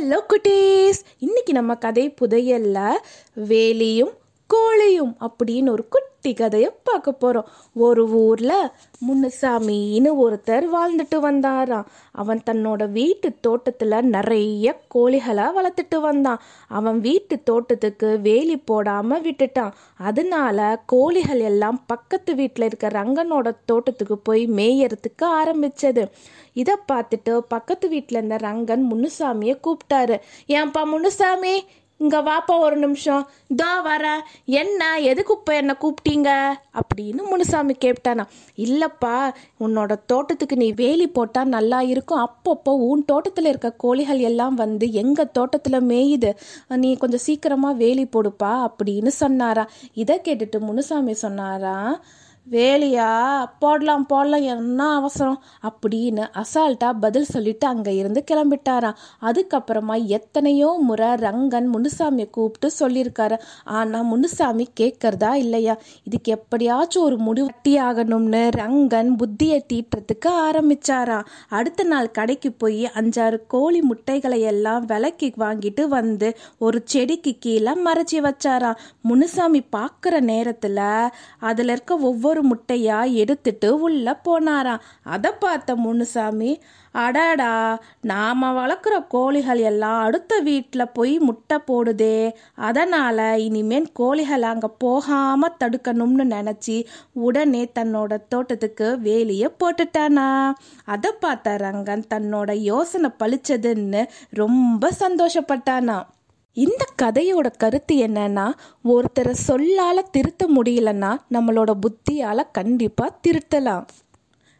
Hello குட்டீஸ். இன்னைக்கு நம்ம கதை புதையல்ல வேலியும் கோழியும் அப்படின்னு ஒரு குட்டி கதையை பார்க்க போகிறோம் ஒரு ஊரில் முன்னுசாமின்னு ஒருத்தர் வாழ்ந்துட்டு வந்தாராம். அவன் தன்னோட வீட்டு தோட்டத்தில் நிறைய கோழிகளை வளர்த்துட்டு வந்தான். அவன் வீட்டு தோட்டத்துக்கு வேலி போடாமல் விட்டுட்டான். அதனால கோழிகள் எல்லாம் பக்கத்து வீட்டில் இருக்க ரங்கனோட தோட்டத்துக்கு போய் மேயறதுக்கு ஆரம்பிச்சது. இதை பார்த்துட்டு பக்கத்து வீட்டில் இருந்த ரங்கன் முனுசாமியை கூப்பிட்டாரு. ஏன்பா முனுசாமி இங்கே வாப்பா ஒரு நிமிஷம். இதோ வர. என்ன? எதுக்கு இப்போ என்னை கூப்பிட்டீங்க? அப்படின்னு முனுசாமி கேப்டானா இல்லைப்பா உன்னோட தோட்டத்துக்கு நீ வேலி போட்டால் நல்லா இருக்கும். அப்பப்போ உன் தோட்டத்தில் இருக்க கோழிகள் எல்லாம் வந்து எங்கள் தோட்டத்தில் மேயுது? நீ கொஞ்சம் சீக்கிரமாக வேலி போடுப்பா அப்படின்னு சொன்னாரா. இதை கேட்டுட்டு முனுசாமி சொன்னாரா வேலையா? போடலாம் போடலாம் என்ன அவசரம்? அப்படின்னு அசால்ட்டாக பதில் சொல்லிட்டு அங்கே இருந்து கிளம்பிட்டாராம். அதுக்கப்புறமா எத்தனையோ முறை ரங்கன் முனுசாமியை கூப்பிட்டு சொல்லியிருக்காரு. ஆனால் முனுசாமி கேட்கறதா இல்லையா? இதுக்கு எப்படியாச்சும் ஒரு முடிவட்டி ஆகணும்னு ரங்கன் புத்தியை தீட்டுறதுக்கு ஆரம்பிச்சாராம். அடுத்த நாள் கடைக்கு போய் அஞ்சாறு கோழி முட்டைகளை எல்லாம் விலைக்கு வாங்கிட்டு வந்து ஒரு செடிக்கு கீழே மறைச்சி வச்சாராம். முனுசாமி பார்க்குற நேரத்தில் அதில் இருக்க ஒவ்வொரு முட்டையா எடுத்துட்டு உள்ள போனாராம். அதை பார்த்த முனுசாமி அடாடா நாம வளர்க்குற கோழிகள் எல்லாம் அடுத்த வீட்டில் போய் முட்டை போடுதே. அதனால இனிமேல் கோழிகள் அங்கே போகாம தடுக்கணும்னு நினச்சி உடனே தன்னோட தோட்டத்துக்கு வேலியை போட்டுட்டானா. அதை பார்த்த ரங்கன் தன்னோட யோசனை பழிச்சதுன்னு ரொம்ப சந்தோஷப்பட்டானா இந்த கதையோட கருத்து என்னன்னா ஒருத்தரை சொல்லால திருத்த முடியலன்னா நம்மளோட புத்தியால கண்டிப்பா திருத்தலாம்.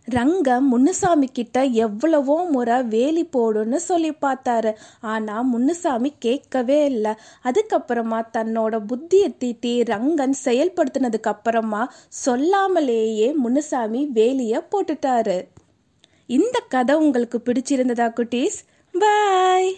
ரங்கம் முன்னுசாமி கிட்ட எவ்வளவோ முறை வேலி போடுன்னு சொல்லி பார்த்தாரு. ஆனா முன்னுசாமி கேட்கவே இல்லை. அதுக்கப்புறமா தன்னோட புத்தியை தீட்டி ரங்கன் செயல்படுத்தினதுக்கு அப்புறமா சொல்லாமலேயே முன்னுசாமி வேலிய போட்டுட்டாரு. இந்த கதை உங்களுக்கு பிடிச்சிருந்ததா குட்டீஸ்? பாய்!